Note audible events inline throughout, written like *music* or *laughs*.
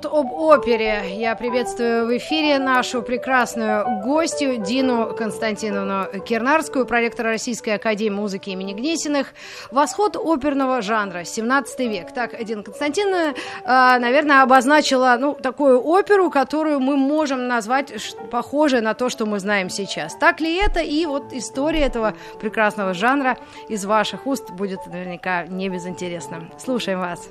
Минут об опере. Я приветствую в эфире нашу прекрасную гостью Дину Константиновну Кирнарскую, проректора Российской Академии музыки имени Гнесиных. Восход оперного жанра, 17 век. Так, Дина Константиновна, э, наверное, обозначила ну, такую оперу, которую мы можем назвать похожей на то, что мы знаем сейчас. Так ли это? И вот история этого прекрасного жанра из ваших уст будет наверняка не безинтересна. Слушаем вас.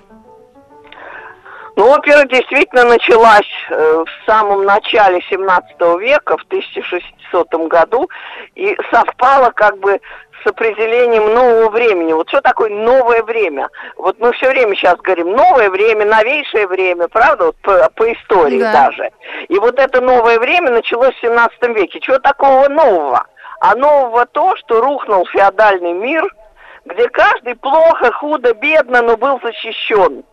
Ну, опера действительно началась э, в самом начале 17 века, в 1600 году, и совпала как бы с определением нового времени. Вот что такое новое время? Вот мы все время сейчас говорим новое время, новейшее время, правда, вот по, по истории да. даже. И вот это новое время началось в 17 веке. Чего такого нового? А нового то, что рухнул феодальный мир, где каждый плохо, худо, бедно, но был защищен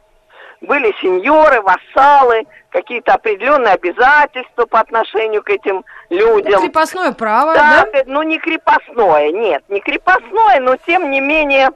были сеньоры, вассалы, какие-то определенные обязательства по отношению к этим людям. Крепостное право, да? да? Ну, не крепостное, нет, не крепостное, но тем не менее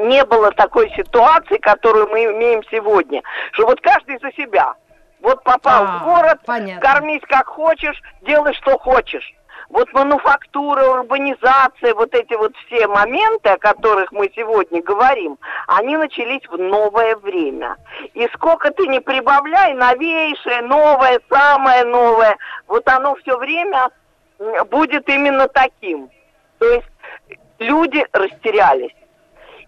не было такой ситуации, которую мы имеем сегодня, что вот каждый за себя. Вот попал а, в город, понятно. кормись как хочешь, делай что хочешь вот мануфактура, урбанизация, вот эти вот все моменты, о которых мы сегодня говорим, они начались в новое время. И сколько ты не прибавляй, новейшее, новое, самое новое, вот оно все время будет именно таким. То есть люди растерялись.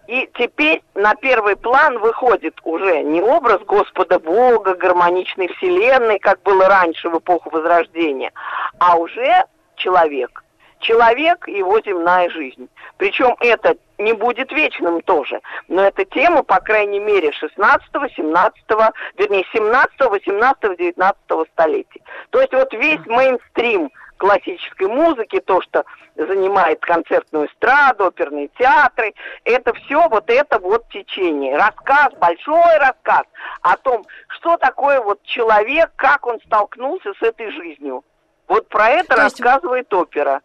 И теперь на первый план выходит уже не образ Господа Бога, гармоничной вселенной, как было раньше в эпоху Возрождения, а уже человек. Человек и его земная жизнь. Причем это не будет вечным тоже. Но это тема, по крайней мере, 16, 17, вернее, 17, 18, 19 столетий. То есть вот весь мейнстрим классической музыки, то, что занимает концертную эстраду, оперные театры, это все вот это вот течение. Рассказ, большой рассказ о том, что такое вот человек, как он столкнулся с этой жизнью. Вот про это То рассказывает опера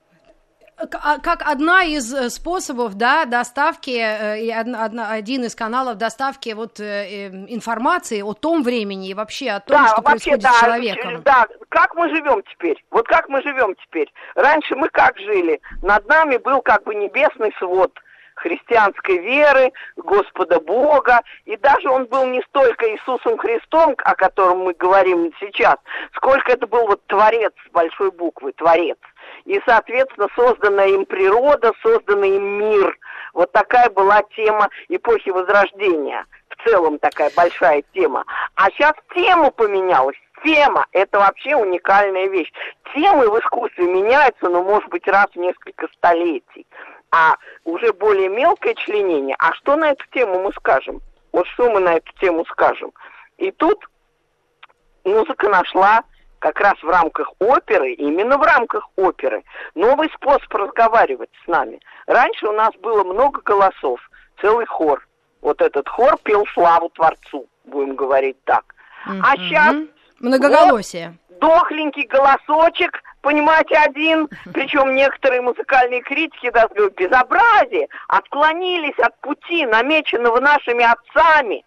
а, как одна из э, способов да, доставки, э, и один из каналов доставки вот, э, информации о том времени и вообще о том, да, что вообще, происходит да, с человеком. Да, как мы живем теперь? Вот как мы живем теперь? Раньше мы как жили? Над нами был как бы небесный свод – христианской веры, Господа Бога, и даже он был не столько Иисусом Христом, о котором мы говорим сейчас, сколько это был вот Творец с большой буквы, Творец. И, соответственно, созданная им природа, созданный им мир. Вот такая была тема эпохи Возрождения. В целом такая большая тема. А сейчас тема поменялась. Тема – это вообще уникальная вещь. Темы в искусстве меняются, ну, может быть, раз в несколько столетий а уже более мелкое членение, а что на эту тему мы скажем? Вот что мы на эту тему скажем? И тут музыка нашла как раз в рамках оперы, именно в рамках оперы, новый способ разговаривать с нами. Раньше у нас было много голосов, целый хор. Вот этот хор пел славу Творцу, будем говорить так. Mm-hmm. А сейчас... Многоголосие. Вот, дохленький голосочек, понимаете, один, *laughs* причем некоторые музыкальные критики даже говорят, безобразие, отклонились от пути, намеченного нашими отцами.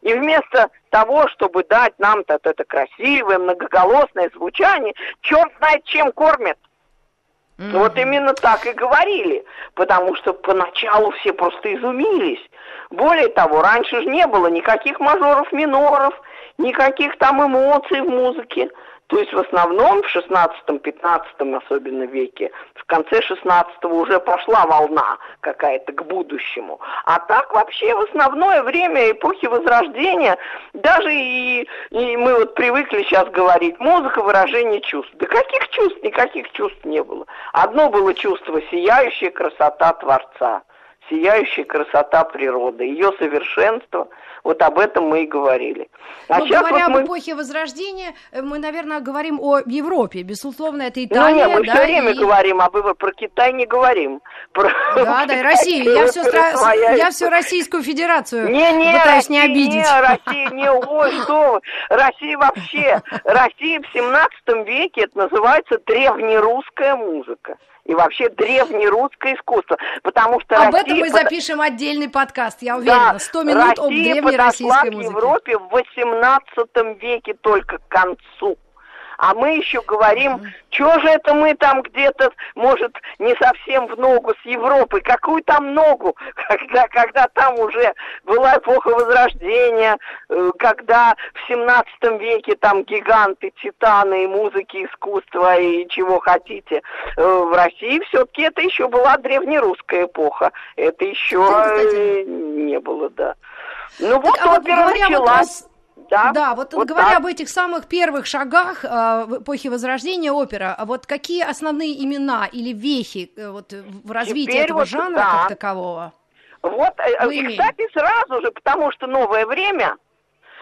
И вместо того, чтобы дать нам -то это красивое, многоголосное звучание, черт знает, чем кормят. Mm-hmm. Вот именно так и говорили, потому что поначалу все просто изумились. Более того, раньше же не было никаких мажоров, миноров, никаких там эмоций в музыке. То есть в основном в 16-15 особенно веке, в конце 16 уже пошла волна какая-то к будущему. А так вообще в основное время эпохи Возрождения, даже и, и мы вот привыкли сейчас говорить, музыка выражение чувств. Да каких чувств? Никаких чувств не было. Одно было чувство сияющая красота Творца сияющая красота природы, ее совершенство. Вот об этом мы и говорили. А Но говоря вот мы... об эпохе Возрождения, э, мы, наверное, говорим о Европе. Безусловно, это Италия. Ну, нет, мы да, все время и... говорим об Европе, про Китай не говорим. Про... Да, да, и Россию. Я все, стра... я все Российскую Федерацию не, не, пытаюсь Россия, не обидеть. Не, Россия, не, ой, что вы. Россия вообще. Россия в 17 веке, это называется древнерусская музыка и вообще древнерусское искусство. Потому что Об Россия этом мы запишем отдельный подкаст, я уверена. Сто да, минут Россия об древнероссийской музыке. в Европе в 18 веке только к концу. А мы еще говорим, mm-hmm. что же это мы там где-то, может, не совсем в ногу с Европой. Какую там ногу, *laughs* когда, когда там уже была эпоха Возрождения, э, когда в 17 веке там гиганты, титаны и музыки, искусства и чего хотите. Э, в России все-таки это еще была древнерусская эпоха. Это еще Кстати, не было, да. Ну так, вот а опера вот началась. Да, да вот, вот говоря так. об этих самых первых шагах э, в эпохе Возрождения опера, а вот какие основные имена или вехи э, вот, в развитии Теперь этого вот, жанра да. как такового? Вот, э, и, кстати, сразу же, потому что новое время,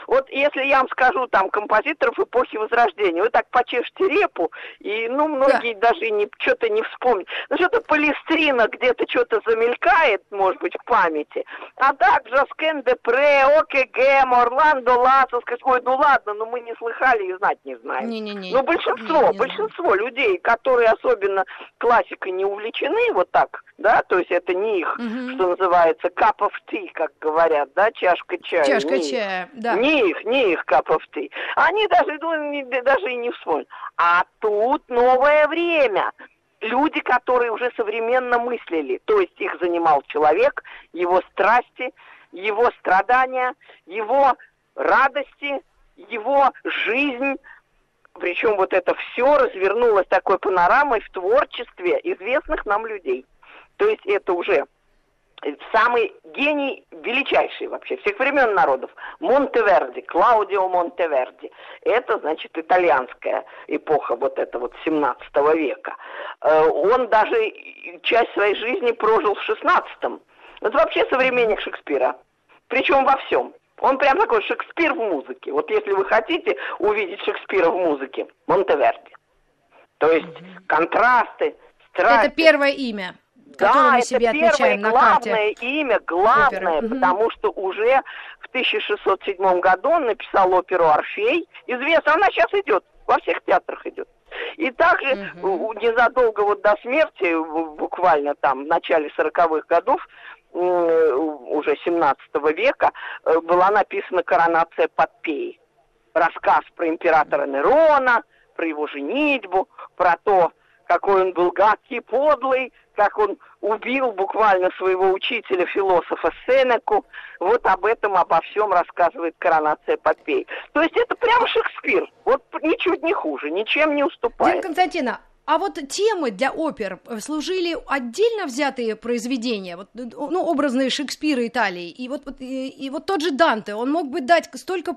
вот если я вам скажу там композиторов эпохи Возрождения, вы так почешете репу, и ну многие да. даже не, что-то не вспомнят. Ну что-то Палестрина где-то что-то замелькает, может быть, в памяти. А так, Жаскен Депре, ОКГ, Орландо Ласос, ой, ну ладно, но мы не слыхали и знать не знаем. Не, не, не. Но большинство, не, не большинство людей, которые особенно классикой не увлечены, вот так, да, то есть это не их, угу. что называется, cup of tea, как говорят, да, чашка чая. Чашка не чая, их. да. Не их, не их cup of tea. Они даже, ну, не, даже и не вспомнят. А тут новое время. Люди, которые уже современно мыслили, то есть их занимал человек, его страсти, его страдания, его радости, его жизнь, причем вот это все развернулось такой панорамой в творчестве известных нам людей. То есть это уже самый гений, величайший вообще, всех времен народов, Монтеверди, Клаудио Монтеверди. Это, значит, итальянская эпоха вот это вот 17 века. Э, он даже часть своей жизни прожил в 16-м. Это вообще современник Шекспира. Причем во всем. Он прям такой Шекспир в музыке. Вот если вы хотите увидеть Шекспира в музыке, Монтеверди. То есть контрасты, страсти. Это первое имя да, мы себе это первое на главное карте. имя, главное, оперы. потому угу. что уже в 1607 году он написал оперу «Орфей». Известно, она сейчас идет, во всех театрах идет. И также угу. незадолго вот до смерти, буквально там в начале 40-х годов, уже 17 века, э, была написана «Коронация Подпеи». Рассказ про императора Нерона, про его женитьбу, про то, какой он был гадкий, подлый, как он убил буквально своего учителя, философа Сенеку. Вот об этом, обо всем рассказывает коронация Попей. То есть это прям Шекспир. Вот ничуть не хуже, ничем не уступает. Дина Константина, а вот темы для опер служили отдельно взятые произведения, вот, ну, образные Шекспира Италии, и вот, вот, и, и вот тот же Данте, он мог бы дать столько,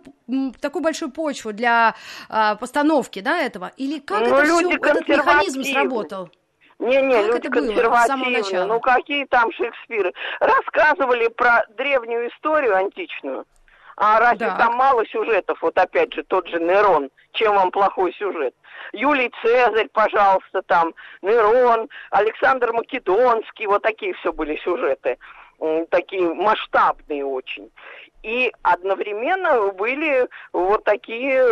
такую большую почву для а, постановки, да, этого? Или как ну, это все, этот механизм сработал? Не-не, люди консервативные. Ну какие там Шекспиры? Рассказывали про древнюю историю античную. А разве да. там мало сюжетов? Вот опять же, тот же Нерон. Чем вам плохой сюжет? Юлий Цезарь, пожалуйста, там, Нерон, Александр Македонский, вот такие все были сюжеты. Такие масштабные очень. И одновременно были вот такие,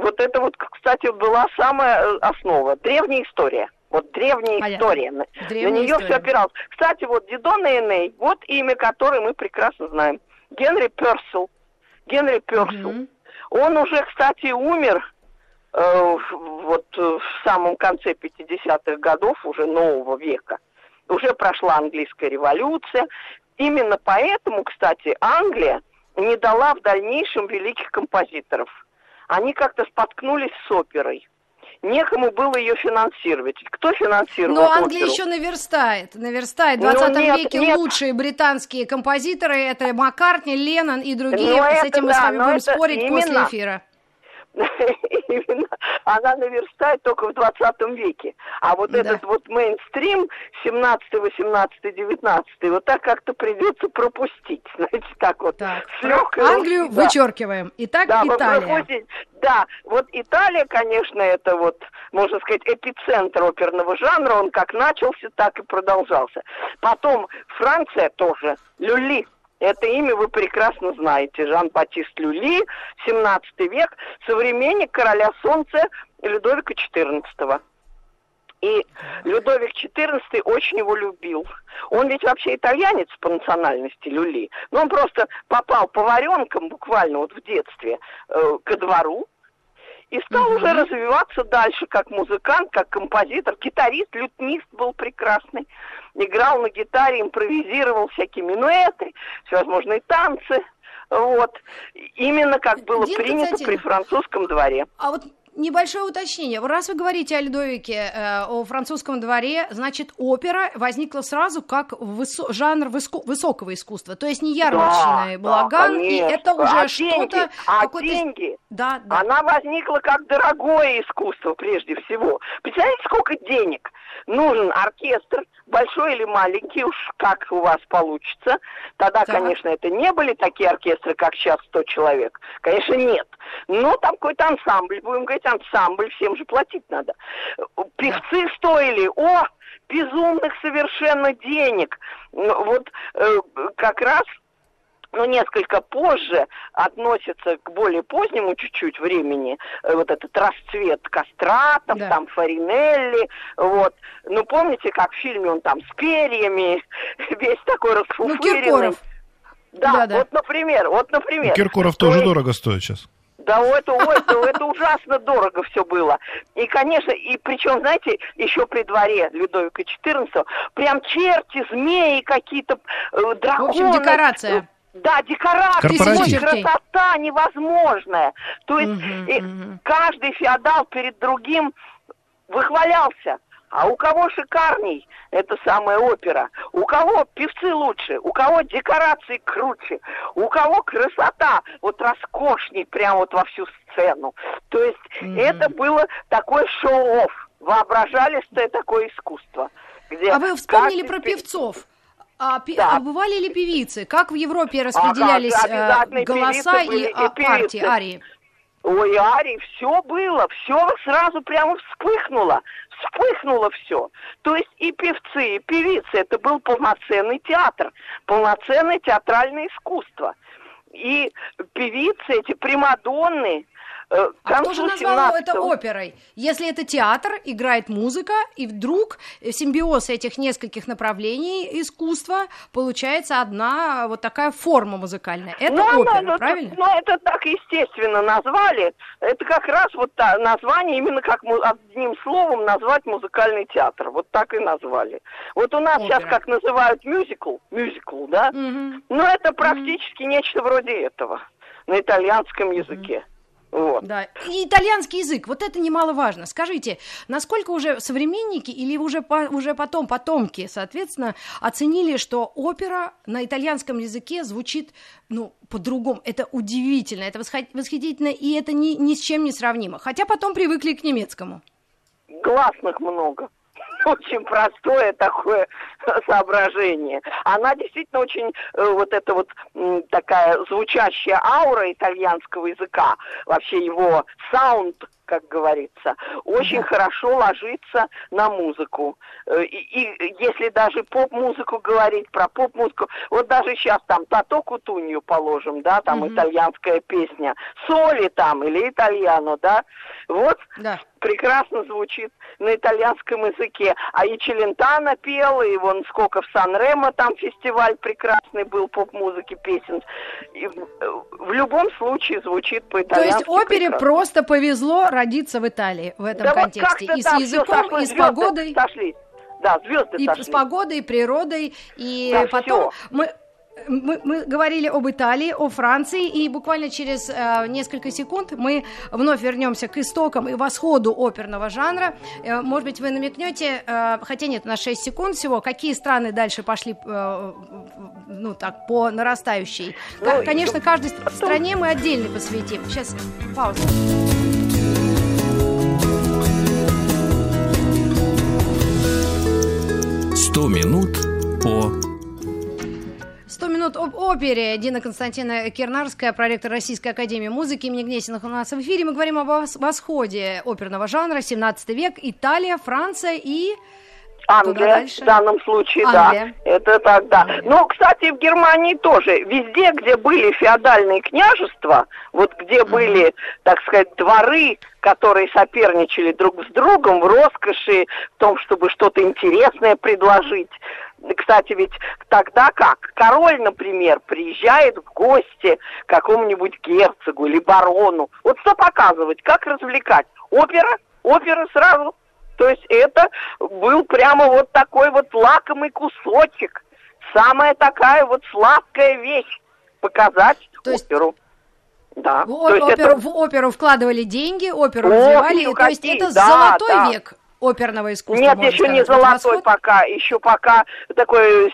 вот это вот, кстати, была самая основа, древняя история. Вот древняя Понятно. история. Древняя на нее история. все опиралось. Кстати, вот Дидон и Эней, вот имя, которое мы прекрасно знаем. Генри Персел. Генри Персел. Угу. Он уже, кстати, умер э, вот в самом конце 50-х годов уже нового века. Уже прошла английская революция. Именно поэтому, кстати, Англия не дала в дальнейшем великих композиторов. Они как-то споткнулись с оперой некому было ее финансировать. Кто финансировал Но Англия оперу? еще наверстает, наверстает. В 20 ну, нет, веке нет. лучшие британские композиторы, это Маккартни, Леннон и другие. Но ну, С этим да, мы с вами будем спорить именно, после эфира. *laughs* именно она наверстает только в 20 веке. А вот да. этот вот мейнстрим 17, 18, 19, вот так как-то придется пропустить, *laughs* знаете, так вот. Так. С легкой Англию да. вычеркиваем. Итак, да, Италия. Да, вот Италия, конечно, это вот, можно сказать, эпицентр оперного жанра. Он как начался, так и продолжался. Потом Франция тоже. Люли это имя вы прекрасно знаете. Жан-Батист Люли, 17 век, современник короля солнца Людовика XIV. И Людовик XIV очень его любил. Он ведь вообще итальянец по национальности Люли. Но он просто попал поваренком буквально вот в детстве э, ко двору и стал угу. уже развиваться дальше как музыкант, как композитор, гитарист, лютнист был прекрасный. Играл на гитаре, импровизировал всякие минуэты, всевозможные танцы. Вот. Именно как было Дин принято при французском дворе. А вот небольшое уточнение. Раз вы говорите о Людовике, э, о французском дворе, значит, опера возникла сразу как высо- жанр выско- высокого искусства, то есть не ярмарочный да, балаган, да, и это уже а что-то... А деньги? Да, да. Она возникла как дорогое искусство прежде всего. Представляете, сколько денег? Нужен оркестр, большой или маленький, уж как у вас получится. Тогда, да. конечно, это не были такие оркестры, как сейчас 100 человек. Конечно, нет. Но там какой-то ансамбль, будем говорить, ансамбль, всем же платить надо. Певцы стоили, о, безумных совершенно денег. Вот э, как раз но несколько позже относится к более позднему чуть-чуть времени, э, вот этот расцвет кастратов, да. там Фаринелли, вот. Ну, помните, как в фильме он там с перьями, *laughs* весь такой расфуфыренный. Ну, да, да, да, вот, например, вот, например. Ну, Киркоров тоже есть... дорого стоит сейчас. Да, это, это, это ужасно дорого все было. И, конечно, и причем, знаете, еще при дворе Людовика XIV, прям черти, змеи какие-то, э, драконы. В общем, декорация. Да, декорации, красота невозможная. То есть угу, и угу. каждый феодал перед другим выхвалялся. А у кого шикарней это самая опера? У кого певцы лучше? У кого декорации круче? У кого красота вот роскошней прямо вот во всю сцену? То есть mm это было такой шоу-офф. Воображали, что это такое искусство. Где а вы вспомнили про певцов? А, да. а бывали ли певицы? Как в Европе распределялись а как? голоса и, и партии, арии? Ой, Арии, все было, все сразу прямо вспыхнуло, вспыхнуло все. То есть и певцы, и певицы, это был полноценный театр, полноценное театральное искусство. И певицы, эти примадонны, Э, а кто же назвал это оперой? Если это театр, играет музыка, и вдруг симбиоз этих нескольких направлений искусства получается одна вот такая форма музыкальная. Это ну, опера, ну, правильно? Ну, это так естественно назвали. Это как раз вот та, название, именно как одним словом назвать музыкальный театр. Вот так и назвали. Вот у нас опера. сейчас как называют мюзикл, мюзикл, да? Угу. Ну, это практически угу. нечто вроде этого на итальянском языке. Угу. Вот. Да. И итальянский язык, вот это немаловажно. Скажите, насколько уже современники или уже, по, уже потом потомки, соответственно, оценили, что опера на итальянском языке звучит, ну, по-другому. Это удивительно, это восхитительно, и это ни, ни с чем не сравнимо. Хотя потом привыкли к немецкому. Гласных много *laughs* очень простое такое соображение. Она действительно очень э, вот эта вот такая звучащая аура итальянского языка, вообще его саунд как говорится, очень да. хорошо ложится на музыку. Э, и, и если даже поп-музыку говорить про поп-музыку, вот даже сейчас там Тато Кутунью положим, да, там угу. итальянская песня, Соли там или Итальяно, да, вот да. прекрасно звучит на итальянском языке. А и Челентано пел, и вон сколько в Сан-Ремо там фестиваль прекрасный был поп-музыки песен. И в, в любом случае звучит по-итальянски. То есть опере прекрасно. просто повезло родиться в Италии в этом да контексте. Вот и с языком, сошло, и с погодой. Сошлись. Да, звезды И сошли. с погодой, и природой, и да, потом все. мы мы, мы говорили об Италии, о Франции, и буквально через э, несколько секунд мы вновь вернемся к истокам и восходу оперного жанра. Э, может быть, вы намекнете, э, хотя нет, на 6 секунд всего, какие страны дальше пошли, э, ну так, по нарастающей. Ну, Конечно, каждой стране мы отдельно посвятим. Сейчас пауза. 100 минут по 100 минут об опере. Дина Константина Кирнарская, проректор Российской Академии Музыки имени Гнесиных у нас в эфире. Мы говорим об восходе оперного жанра, 17 век, Италия, Франция и... Англия в данном случае, Англия. да. Это так, да. Англия. Ну, кстати, в Германии тоже. Везде, где были феодальные княжества, вот где uh-huh. были, так сказать, дворы, которые соперничали друг с другом в роскоши, в том, чтобы что-то интересное предложить. Кстати, ведь тогда как? Король, например, приезжает в гости к какому-нибудь герцогу или барону. Вот что показывать, как развлекать? Опера? Опера сразу был прямо вот такой вот лакомый кусочек. Самая такая вот сладкая вещь. Показать то есть... оперу. Да. В, оперу, это... в оперу вкладывали деньги, оперу развивали. То есть это да, золотой да. век оперного искусства. Нет, еще сказать. не золотой Восход? пока, еще пока такой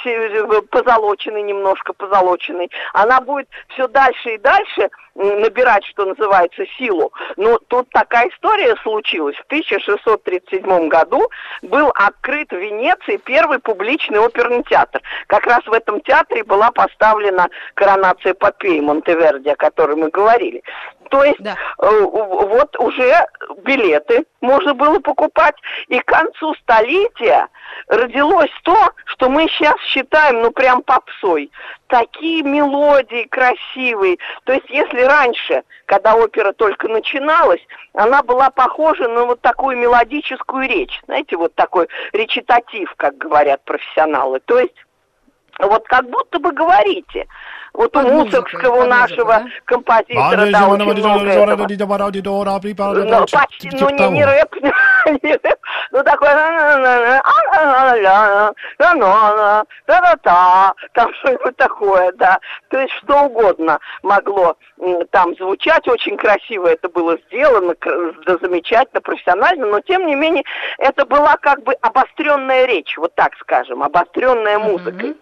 позолоченный немножко, позолоченный. Она будет все дальше и дальше набирать, что называется, силу. Но тут такая история случилась. В 1637 году был открыт в Венеции первый публичный оперный театр. Как раз в этом театре была поставлена коронация Попеи Монтеверди, о которой мы говорили. То есть да. э, вот уже билеты можно было покупать. И к концу столетия родилось то, что мы сейчас считаем, ну, прям попсой. Такие мелодии красивые. То есть, если раньше, когда опера только начиналась, она была похожа на вот такую мелодическую речь. Знаете, вот такой речитатив, как говорят профессионалы. То есть, вот как будто бы говорите – вот у Мусоргского нашего да? композитора, да, очень много Ну, почти, ну, не, не рэп, не рэп, ну, такой, там что-нибудь такое, да. То есть что угодно могло там звучать, очень красиво это было сделано, да, замечательно, профессионально, но тем не менее это была как бы обостренная речь, вот так скажем, обостренная музыка. Mm-hmm.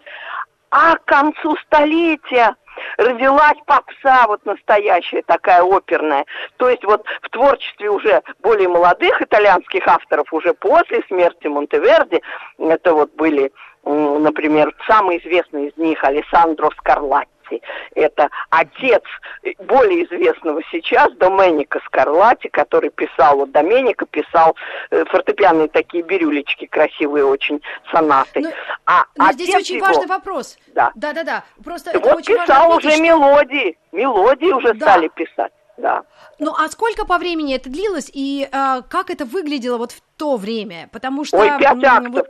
А к концу столетия родилась попса вот настоящая такая оперная. То есть вот в творчестве уже более молодых итальянских авторов уже после смерти Монтеверди, это вот были, например, самый известный из них Алессандро Скарлатти, Скарлатти. Это отец более известного сейчас Доменика Скарлатти, который писал, вот Доменика писал э, фортепианные такие бирюлечки, красивые очень сонаты. Но, ну, а но ну, здесь очень его, важный вопрос. Да. Да, да, да. Просто вот очень писал уже что... мелодии. Мелодии уже да. стали писать. Да. Ну а сколько по времени это длилось и э, как это выглядело вот в то время? Потому что Ой, пять актов. Вот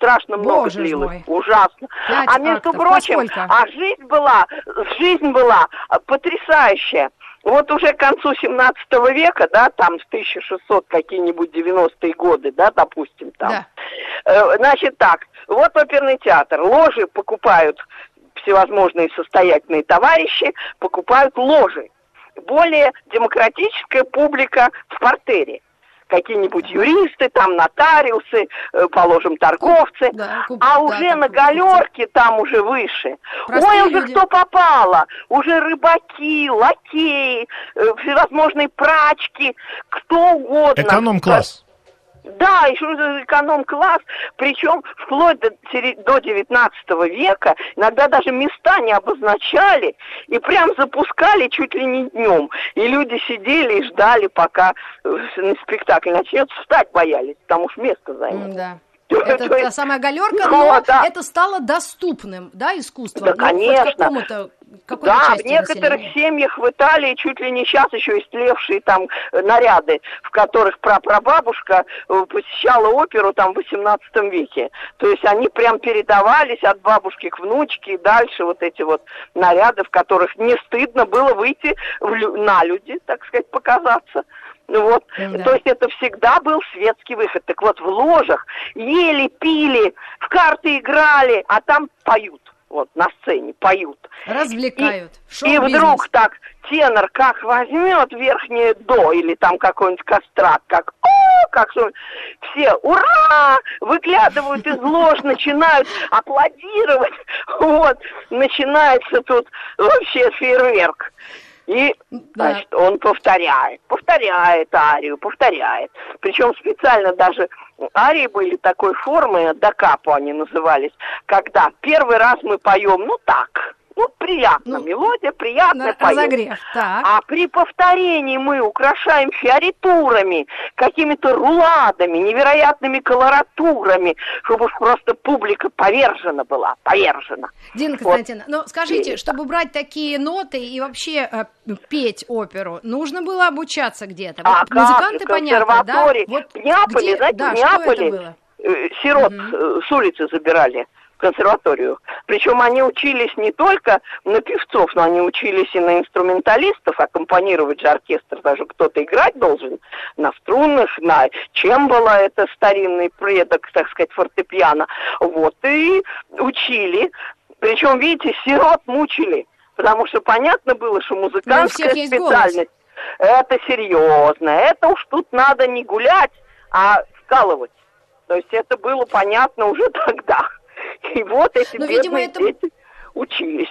страшно много Боже длилось. Мой. Ужасно. Пять а между актов. прочим, а жизнь была, жизнь была потрясающая. Вот уже к концу 17 века, да, там с 1600 какие-нибудь 90-е годы, да, допустим, там. Да. Э, значит так, вот оперный театр, ложи покупают всевозможные состоятельные товарищи, покупают ложи. Более демократическая публика в портере какие-нибудь юристы, там нотариусы, э, положим, торговцы, да, куп, а да, уже на галерке там уже выше. Простые Ой, уже люди. кто попало, уже рыбаки, лакеи, э, всевозможные прачки, кто угодно. Эконом-класс. Да, еще эконом-класс, причем вплоть до, до 19 века иногда даже места не обозначали и прям запускали чуть ли не днем. И люди сидели и ждали, пока э, спектакль начнется, встать боялись, потому что место занято. Да. Это та самая галерка, но да. это стало доступным, да, искусство? Да, ну, конечно. Да, в некоторых населения. семьях в Италии чуть ли не сейчас еще истлевшие там э, наряды, в которых прапрабабушка э, посещала оперу там в 18 веке. То есть они прям передавались от бабушки к внучке и дальше вот эти вот наряды, в которых не стыдно было выйти в, на люди, так сказать, показаться. Ну вот, да. то есть это всегда был светский выход. Так вот, в ложах ели, пили, в карты играли, а там поют. Вот, на сцене поют. Развлекают. И, и вдруг так тенор как возьмет верхнее до или там какой-нибудь кострак, как о, как все ура, выглядывают из лож, начинают аплодировать, *laughs* вот, начинается тут вообще фейерверк. И, да. значит, он повторяет, повторяет арию, повторяет. Причем специально даже арии были такой формы, докапу они назывались, когда первый раз мы поем, ну так, ну, приятно, Ну, мелодия приятная, На поем. разогрев, так. А при повторении мы украшаем фиоритурами, какими-то руладами, невероятными колоратурами, чтобы уж просто публика повержена была, повержена. Дина Вот. Константиновна, ну скажите, чтобы брать такие ноты и вообще э, петь оперу, нужно было обучаться где-то? А Вот как музыканты, понятно, да? Вот В Неаполе, где- знаете, да, в Неаполе э, сирот э, с улицы забирали консерваторию. Причем они учились не только на певцов, но они учились и на инструменталистов, аккомпанировать же оркестр, даже кто-то играть должен на струнных, на чембало, это старинный предок, так сказать, фортепиано. Вот, и учили. Причем, видите, сирот мучили, потому что понятно было, что музыкантская специальность это серьезно, это уж тут надо не гулять, а вкалывать. То есть это было понятно уже *laughs* тогда. *laughs* И вот эти Но, видимо, бедные это- дети учились.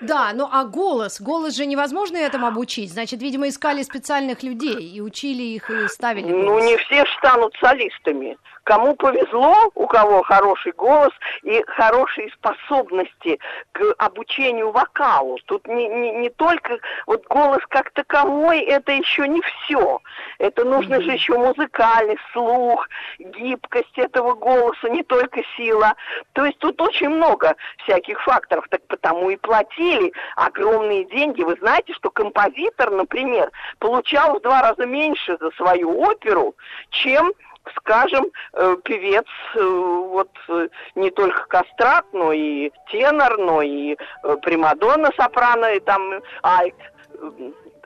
Да, ну а голос? Голос же невозможно этому обучить. Значит, видимо, искали специальных людей и учили их и ставили Ну, голос. не все станут солистами. Кому повезло, у кого хороший голос и хорошие способности к обучению вокалу. Тут не, не, не только вот голос как таковой, это еще не все. Это нужно же еще музыкальный слух, гибкость этого голоса, не только сила. То есть тут очень много всяких факторов, так потому и платили огромные деньги. Вы знаете, что композитор, например, получал в два раза меньше за свою оперу, чем скажем, э, певец, э, вот э, не только кастрат, но и тенор, но и примадонна, сопрано, и там э,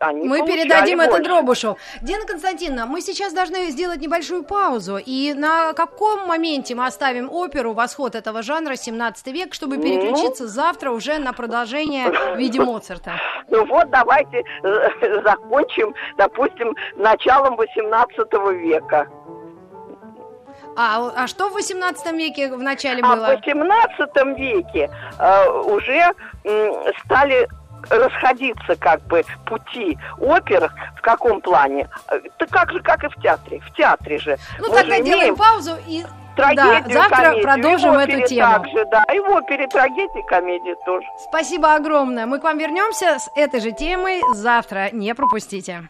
Они Мы передадим это больше. Дробушу. Дина Константиновна, мы сейчас должны сделать небольшую паузу. И на каком моменте мы оставим оперу «Восход этого жанра. 17 век», чтобы Ну. переключиться завтра уже на продолжение в виде *laughs* Моцарта? Ну вот давайте *laughs* закончим, допустим, началом 18 века. А, а что в 18 веке в начале А в было? 18 веке э, уже м, стали расходиться как бы пути опер в каком плане? Э, Да как же, как и в театре. В театре же. Ну, Мы тогда же делаем имеем паузу и... трагедию, да, завтра комедию. продолжим эту тему. Также, да, и в опере трагедии, комедии тоже. Спасибо огромное. Мы к вам вернемся с этой же темой завтра. Не пропустите.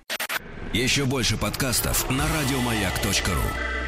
Еще больше подкастов на радиомаяк.ру.